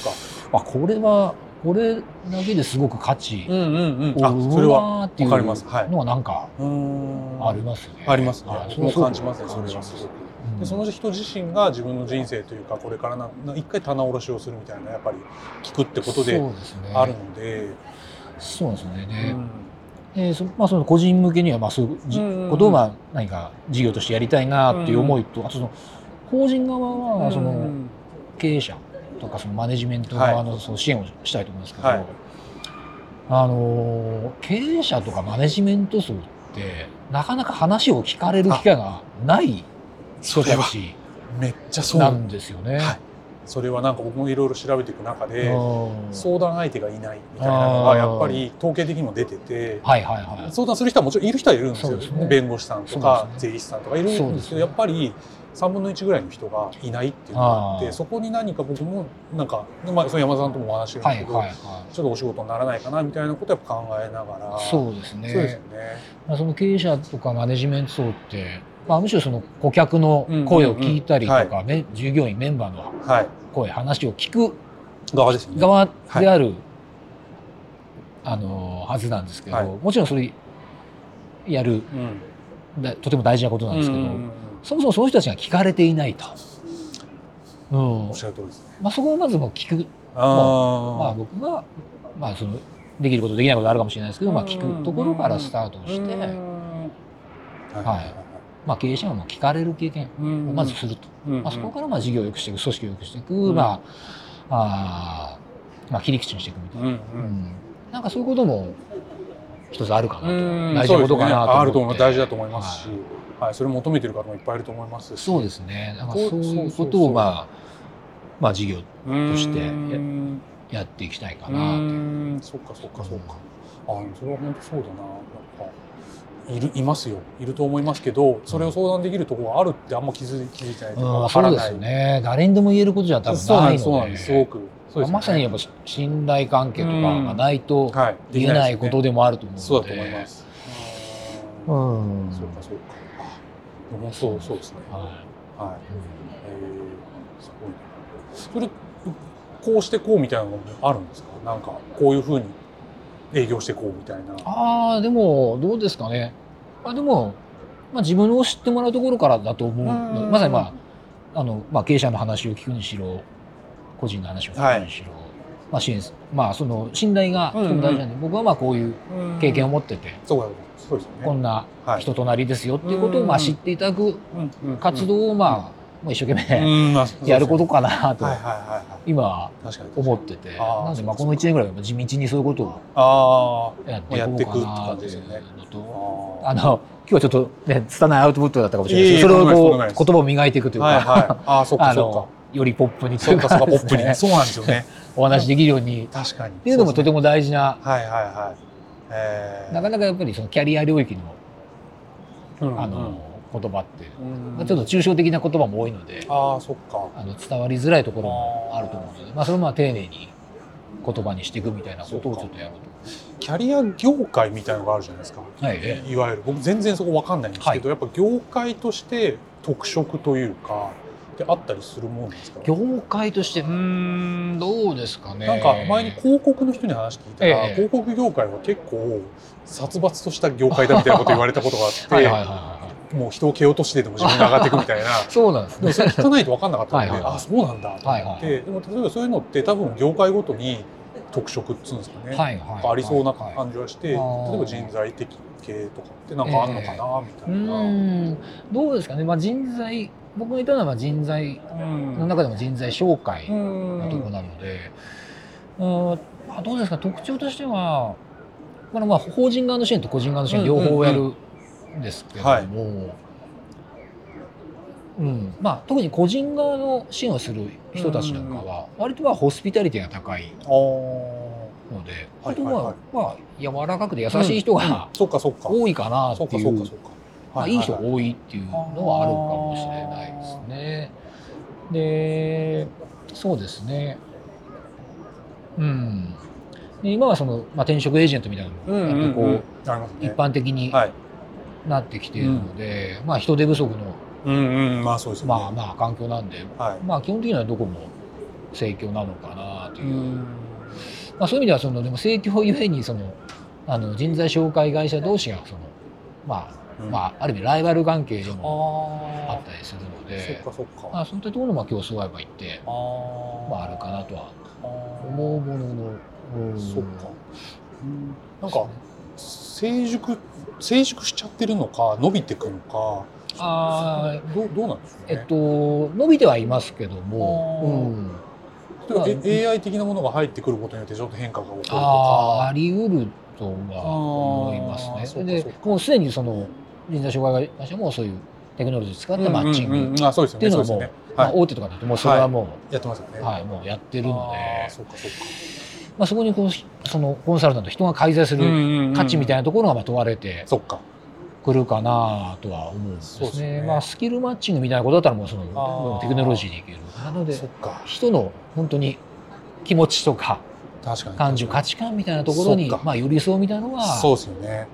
か。あこれはこれだけですごく価値うんうんうん。あを生むそれはなっていうわかりますはいのはなんかうんありますね。ありますねはい。僕も感じますねそれはすごく。うん。でその人自身が自分の人生というかこれからなな一回棚卸しをするみたいなやっぱり聞くってことであるので。そうですよね。うん。で、でそまあ、その個人向けにはまあそういうことをまあ何か事業としてやりたいなっていう思いと、あとその法人側はそのうん経営者とかそのマネジメント側のその支援をしたいと思うんですけど、はい。あの経営者とかマネジメント層ってなかなか話を聞かれる機会がない人それは。めっちゃそう。なんですよね。はい。それはなんか僕もいろいろ調べていく中でうん相談相手がいないみたいなのがやっぱり統計的にも出ててはいはいはい。相談する人はもちろんいる人はいるんですよ。ね。弁護士さんとか税理士さんとかいるんですけどね。やっぱり3分の1ぐらいの人がいないっていうのがあってそこに何か僕もなんか、まあ、その山田さんともお話ししたんですけど、はいはいはちょっとお仕事にならないかなみたいなことを考えながら。い。そうですね。そうですよね。まあ、その経営者とかマネジメント層って、まあ、むしろその顧客の声を聞いたりとか、うんうんうんね従業員メンバーのはい。声話を聞く側ですよね。側である、あのはずなんですけど、はい。もちろんそれやるうん。だとても大事なことなんですけど、うんうんうん。そもそもその人たちが聞かれていないと、うん。おっしゃる通りですね。まあ、そこをまずもう聞く、あまあ、僕が、まあ、そのできることできないことあるかもしれないですけど、まあ、聞くところからスタートして、はい。はいまあ、経営者はもう聞かれる経験をまずすると、まあ、そこからまあ事業を良くしていく組織を良くしていく、まああまあ、切り口にしていくみたいな、うんなんかそういうことも一つあるかなと。大事なことかなと思って、あると思大事だと思いますし、はい、それを求めてる方もいっぱいいると思いますそうですね。なんかそういうことをまあまあ事業としてやっていきたいかなとそっかそっかそっか、あそれは本当そうだないるいますよいると思いますけどそれを相談できるところがあるってあんま気づ気づいてないとか分からない、うん、そうですね誰にでも言えることじゃ多分ないのでそうなんですすごくね、まさにやっぱ信頼関係とかがないと言えないことでもあると思うので、そうだと思います。うん、そうかそうか。あ、そうそうですね。はい。はい。えー、すごい。それこうしてこうみたいなのもあるんですか？なんかこういうふうに営業してこうみたいな。ああでもどうですかね。あでもまあ自分を知ってもらうところからだと思う。まさにまああのまあ経営者の話を聞くにしろ。個人の話を聞くにしろ、はい、まあ支援まあその信頼がとても大事なんで、うんうん、僕はまあこういう経験を持ってて、うん、そうそうですね、こんな人となりですよっていうことをまあ知っていただく活動をまあもう一生懸命 やることかなと今思ってて。なのでまあこの1年ぐらいは地道にそういうことをやっていこうかなというのとあの今日はちょっとね拙いアウトプットだったかもしれないですけどそれをこう言葉を磨いていくというかあ よりポップにそうかそうかポップにそうなんですよね。お話できるように。確かに。っていうのもとても大事な、なかなかやっぱりそのキャリア領域の、あの言葉って、う。ん、ちょっと抽象的な言葉も多いのであそっか。あの伝わりづらいところもあると思うのでまあ、それもまあ丁寧に言葉にしていくみたいなことをちょっとやろうと。キャリア業界みたいのがあるじゃないですか、はい、いわゆる。僕全然そこ分かんないんですけど、はい、やっぱ業界として特色というかってあったりするもんですか？業界としてうんどうですかね。なんか前に広告の人に話聞いたら、ええ、広告業界は結構殺伐とした業界だみたいなこと言われたことがあってもう人を蹴落としてでも自分が上がっていくみたいな。そうなんですね。それ聞かないと分かんなかったのではい、あそうなんだと思って、はいはい、でも例えばそういうのって多分業界ごとに特色っつうんですかね、はいはい、ありそうな感じはして、例えば人材的系とかってなんかあるのかな、みたいな、えー、どうですかね、まあ、人材僕がいたのは人材の中でも人材紹介のところなので、うん、どうですか。特徴としては、まあ、まあ法人側の支援と個人側の支援両方やるんですけども、うん。まあ、特に個人側の支援をする人たちなんかは割とまあホスピタリティが高いのであとまあ、まあ柔らかくて優しい人が多いかなっていう。まあ、いい人が多いっていうのはあるかもしれないですね。でそうですね。うん。で今はその、まあ、転職エージェントみたいなのが、うん、こう、一般的になってきているので、まあ、人手不足の、うんうんまあそうですね、まあまあ環境なんで、はい、まあ基本的にはどこも盛況なのかなという、まあ、そういう意味ではそのでも盛況ゆえにそのあの人材紹介会社同士がそのまあまあ、ある意味ライバル関係でもあったりするのでそっかそっか、まあ、そういったところも競争はやっぱいってまあ、あるかなとは思うものの、うん、そっか、うん、なんか成熟成熟しちゃってるのか伸びていくのか。あどどうなんでしょう、ね、えっと伸びてはいますけども、うん、AI 的なものが入ってくることによってちょっと変化が起こるとか。ああり得るとは思いますね。でもうすでにその人材障害会社もそういうテクノロジー使ったマッチングっていうのはもうまあ、大手とかだともうそれはもう、やってますよね、はい、もうやってるので。そうかそうか、まあ、そこにこうそのコンサルタント人が介在する価値みたいなところがまあ問われてくるかなとは思うんですね。まあ、スキルマッチングみたいなことだったらもうそのテクノロジーでいける。なので人の本当に気持ちとか感情価値観みたいなところにまあ寄り添うみたいなのはそうですよね。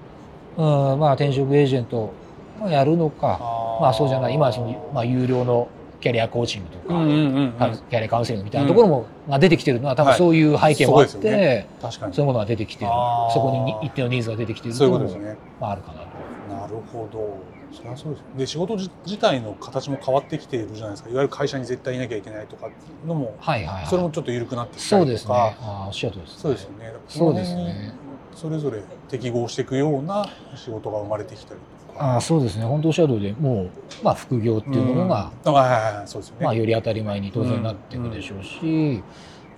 うんまあ、転職エージェントがやるのか。まあ、そうじゃない。今はその、まあ、有料のキャリアコーチングとか、うんうんうん、キャリアカウンセリングみたいなところも、が出てきてるのは多分そういう背景もあって、はいね、そういうものが出てきてる。そこに一定のニーズが出てきてるということも、ね、まあ、あるかなと。なるほど。そりゃそうですで仕事自体の形も変わってきているじゃないですか。いわゆる会社に絶対いなきゃいけないとかのも、はいはい、はい、それもちょっと緩くなってきたそうりとか。ですね。あおっしゃるとりです、ね、そうですよね。そうですね。それぞれ適合していくような仕事が生まれてきたりとかあそうですね。本当おっしゃる通りでもう、まあ、副業っていうものが、うん、はいはいはいそうですよね、まあ、より当たり前に当然なっていくでしょうし、うん。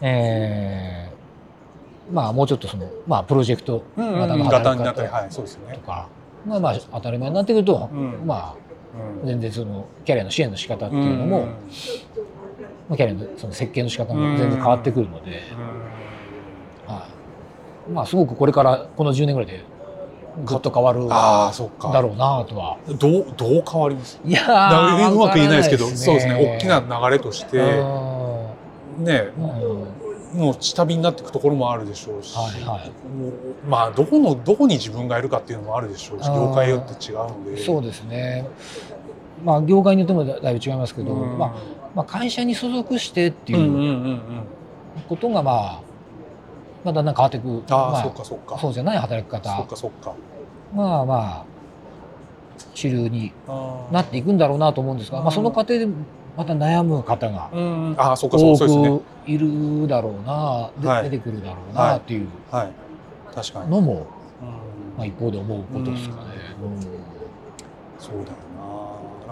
えー、まあもうちょっとその、まあ、プロジェクト型の働き方とか、まあ、まあ当たり前になってくると、まあ全然そのキャリアの支援の仕方っていうのも、まあ、キャリアのその設計の仕方も全然変わってくるので、はい。まあ、すごくこれからこの10年ぐらいでぐっと変わるだろうなとは。どうどう変わります？いやうまく言えないですけど、そうですね。大きな流れとしてね、うん、もう下火になっていくところもあるでしょうし、はいはい、もうまあどこのどこに自分がいるかっていうのもあるでしょうし業界によって違うんで。そうですね。まあ業界によってもだいぶ違いますけど、うん、まあ、まあ会社に所属してっていうことがまあまあだんだん変わっていくあ、まあ、そうかそうか。そうじゃない働き方。そうかそうか。まあまあ主流になっていくんだろうなと思うんですが、まあ、その過程でまた悩む方が多くいるだろうな、出てくるだろうなっていうのも、まあ、一方で思うことですかね。そうだよな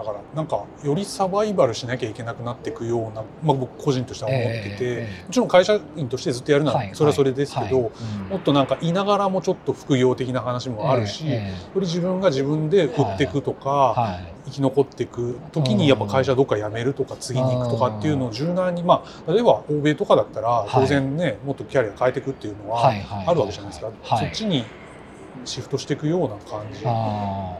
だからなんかよりサバイバルしなきゃいけなくなっていくような、まあ、僕個人としては思ってて、もちろん会社員としてずっとやるのはそれはそれですけど、もっとなんかいながらもちょっと副業的な話もあるし、より自分が自分で売っていくとか、生き残っていく時にやっぱ会社どっか辞めるとか次に行くとかっていうのを柔軟にまあ例えば欧米とかだったら当然ね、もっとキャリア変えていくっていうのはあるわけじゃないですか。そっちにシフトしていくような感じ。あ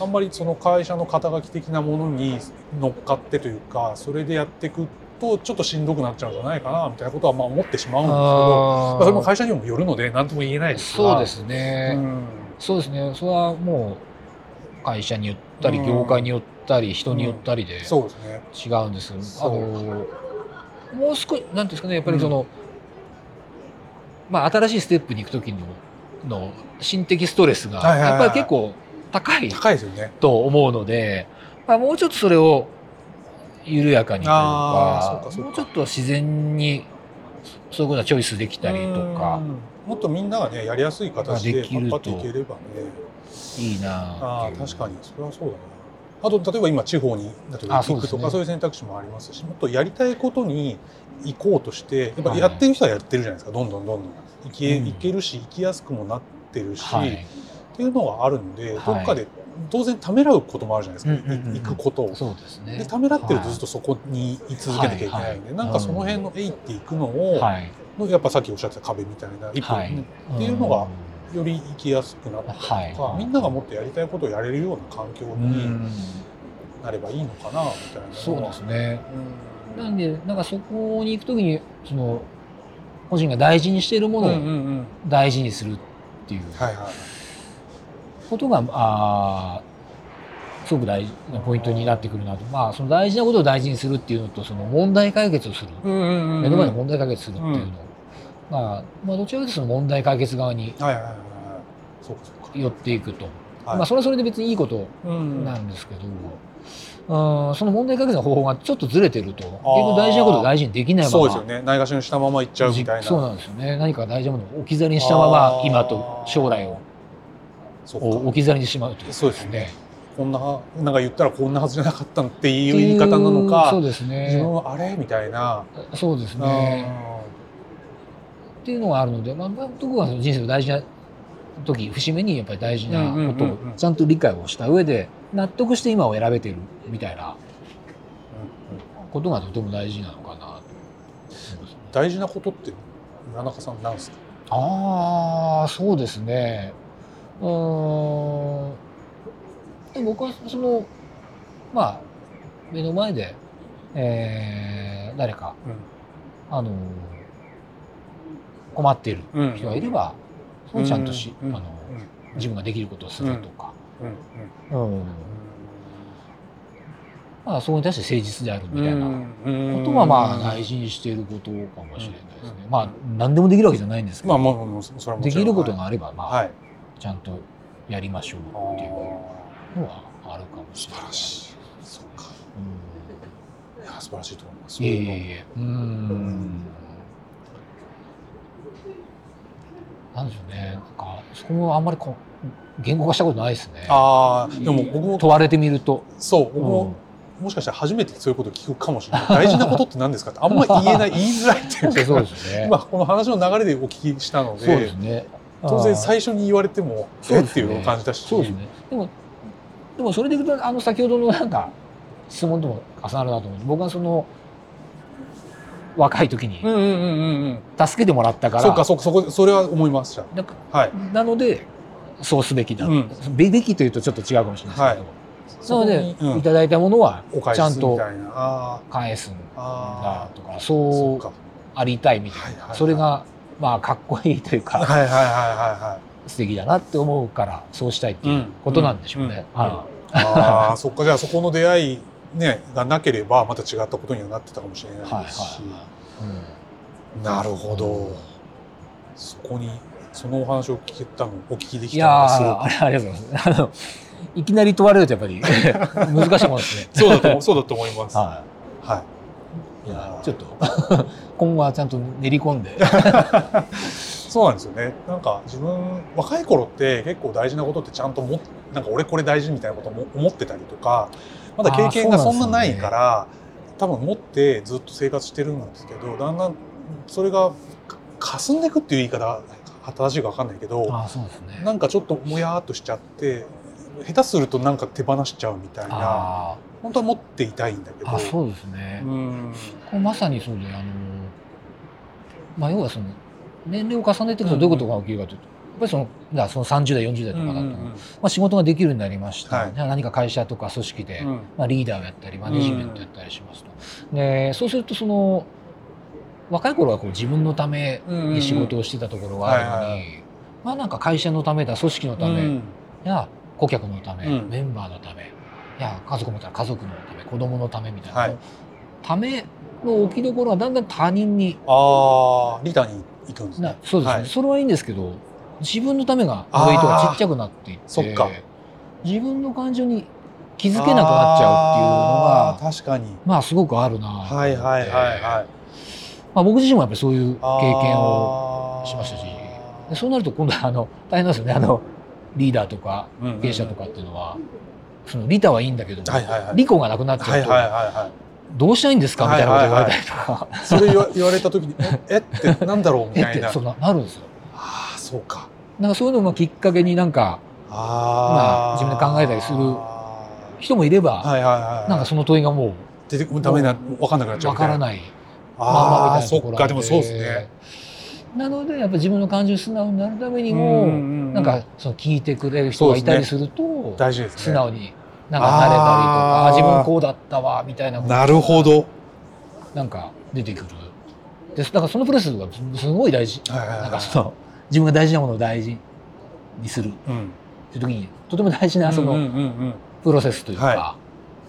あんまりその会社の肩書き的なものに乗っかってというかそれでやっていくとちょっとしんどくなっちゃうんじゃないかなみたいなことはまあ思ってしまうんですけどまあ、それも会社にもよるので何とも言えないですそうですね、うん、そうですね。それはもう会社によったり業界によったり人によったりで違うんです、あのもう少しなんですかねやっぱりその、まあ新しいステップに行く時のの心的ストレスがやっぱり結構高い高いですよね。と思うので、まあ、もうちょっとそれを緩やかにというかもうちょっと自然にそういうことはチョイスできたりとかもっとみんながねやりやすい形でパッパっていければね。いいなあ確かにそれはそうだな。あと例えば今地方に例えば行くとかそういう選択肢もありますしもっとやりたいことに行こうとしてやっぱやってる人はやってるじゃないですか。どんどんどんどん行け,、行けるし行きやすくもなってるし、はい、っていうのがあるんで、どっかで当然ためらうこともあるじゃないですか、行くことを。そうですね、でためらってるとずっとそこに居続けなきゃいけないんで、なんかその辺の「えい」っていくのを、のやっぱさっきおっしゃってた壁みたいな一歩、っていうのがより生きやすくなったりとか、みんながもっとやりたいことをやれるような環境になればいいのかなみたいなそうですね、なんでなんかそこに行く時にその個人が大事にしているものを大事にするっていう。ことが、あすごく大事なポイントになってくるなと、まあ、その大事なことを大事にするっていうのとその問題解決をする、目の前の問題解決するっていうの。を、まあ、まあどちらかというとその問題解決側に寄っていくと、まあ、それはそれで別にいいことなんですけど。うん、その問題解決の方法がちょっとずれてると結局大事なことを大事にできないまま。そうですよね。ないがしろにしたままいっちゃうみたいな。そうなんですよね。何か大事なものを置き去りにしたまま今と将来を置き去りにしまうという、そうですね。こんななんか言ったらこんなはずじゃなかったっていう言い方なのかそうですね。自分はあれみたいな。そうですね。っていうのがあるので、まあ、僕は人生の大事な時節目にやっぱり大事なことをちゃんと理解をした上で納得して今を選べてるみたいなことがとても大事なのかな大事なことって村中さんなんですか？ああそうですね。うん。僕はそのまあ目の前で、えー、誰か、うん、あの困っている人がいれば、うん、ちゃん。とし、うん、あの自分ができることをするとか、うん。まあ、そこに対して誠実であるみたいなことはまあ大事にしていることかもしれないですね。まあ何でもできるわけじゃないんですけど、まあ、できることがあればまあ、ちゃんとやりましょうっていうのはああるかもしれない素晴らしいそうか。うん。いや素晴らしいと思います。いえいえうんなんでしょうね。なんかそこもあんまりこう言語化したことないですね。ああでも僕も問われてみると、そう僕うん。も、もしかしたら初めてそういうことを聞くかもしれない。大事なことって何ですかってあんまり言えない 言いづらいっていうかそうですね。今この話の流れでお聞きしたのそうでですね。当然初最初に言われてもえっていう感じだし。そうですね。でもでもそれでいくとあの先ほどのなんか質問とも重なるなと思う。僕はその若い時に。うんうんうんうんうん。助けてもらったから、そうかそうかそこそれは思いますじゃなはい。なのでそうすべきだ、うん。べべきというとちょっと違うかもしれないですけど、なので、うん。いただいたものはちゃんと返すんだとかー。そそうありたいみたいな、はいはいはい。それがまあかっこいいというか、はいはいはいはいはい。素敵だなって思うからそうしたいっていうことなんでしょうね。うん。うん。はああそっか。じゃあそこの出会いねがなければまた違ったことにはなってたかもしれないですし、なるほど。そこにそのお話を聞けたのお聞きできたのがすごーありがとうございます。あのいきなり問われるとやっぱり 難しいもんですね。くそうだとそうだと思います。ははい。いいやちょっと 今後はちゃんと練り込んで。そうなんですよね。なんか自分若い頃って結構大事なことってちゃんともなんか俺これ大事みたいなことも思ってたりとかまだ経験がそんなないから、多分持ってずっと生活してるんですけどだんだんそれがか霞んでいくっていう言い方正しいか分かんないけどあね。なんかちょっともやーっとしちゃって下手するとなんか手放しちゃうみたいなあ本当は持っていたいんだけどそうですね。うんこれまさにそうであのまあ要はその年齢を重ねていくとどういうことが起きるかというと、やっぱりそのだその30代40代とかだと、まあ、仕事ができるようになりました、はい。何か会社とか組織で、うん。まあ、リーダーをやったりマネジメントやったりしますと、でそうするとその若い頃はこう自分のために仕事をしてたところがあるのに、はいはいはまあなんか会社のためだ組織のため、うん。や顧客のため、うん。メンバーのためいや家族もいたら家族のため子供のためみたいな、はい。ための置きどころはだんだん他人にああリタに行くんですなねそうですね、はい。それはいいんですけど自分のためがウェイトがちっちゃくなっていってそっか。自分の感情に気づけなくなっちゃうっていうのが確かに。まあすごくあるなはいはいはいはい。まあ、僕自身もやっぱりそういう経験ををしましたしでそうなると今度はあの大変なんですよね。あのリーダーとか経営者とかっていうのは、その利他はいいんだけども、はいはいはい。利己がなくなっちゃうと、はいはいはいはいどうしたいんですかみたいなこと言われたりとか、それ言われた時にええってなんだろうみえたいな。ってそうななるんですよ。ああそうかなんかそういうのがきっかけになんかああまあ自分で考えたりする人もいれば、はいはいはいなんかその問いがも出てダメな分かんなくなっうちゃういわからない。まあまあそっかでもそうですね。なのでやっぱ自分の感情に素直になるためにも、なんかその聞いてくれる人がいたりすると、大事ですね。素直になんかなれたりとか自分こうだったわみたいななるほど。なんか出てくる。でだからそのプロセスがすごい大事。はいはいはい。なんかその自分が大事なものを大事にする。うん。っていう時にとても大事なそのうんうんうんうん。プロセスというか、は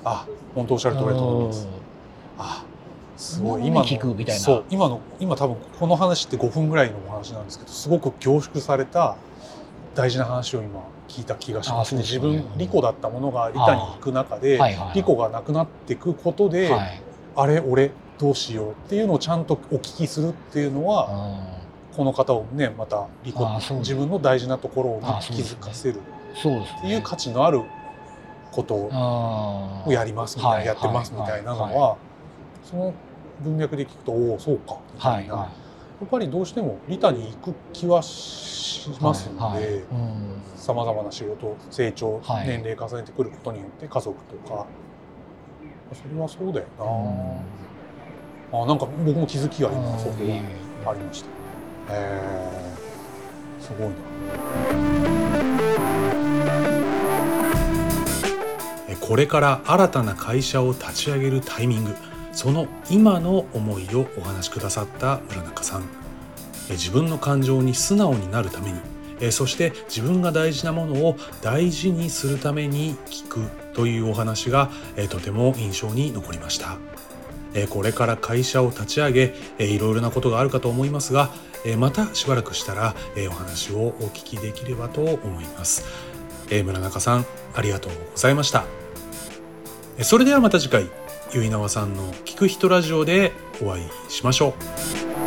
あ本当おっしゃる通りだと思います。あすごい。うん今の聞くみたいな。そう今の今多分この話って5分ぐらいのお話なんですけどすごく凝縮された大事な話を今聞いた気がしますね。すね。分利己だったものが利他に行く中ではいはい利己がなくなっていくことで、はい。あれ俺どうしようっていうのをちゃんとお聞きするっていうのは、うんこの方をねまた自分の大事なところをね気づかせる。っていう価値のあることをやりますみたいな、はいやってますみたいなのは、はその文脈で聞くとおおそうかみたいな、やっぱりどうしても利他に行く気はしいますのでうん。さまざまな仕事成長、はい。年齢重ねてくることによって家族とか。それはそうだよな、あなんか僕も気づきが今そこありましたへえすごいなこれから新たな会社を立ち上げるタイミング。その今の思いをお話しくださった村中さん。自分の感情に素直になるために。そして自分が大事なものを大事にするために聞くというお話がとても印象に残りました。これから会社を立ち上げいろいろなことがあるかと思いますがえまたしばらくしたらえお話をお聞きできればと思います。え、村中さんありがとうございました。それではまた次回結菜さんの聞く人ラジオでお会いしましょう。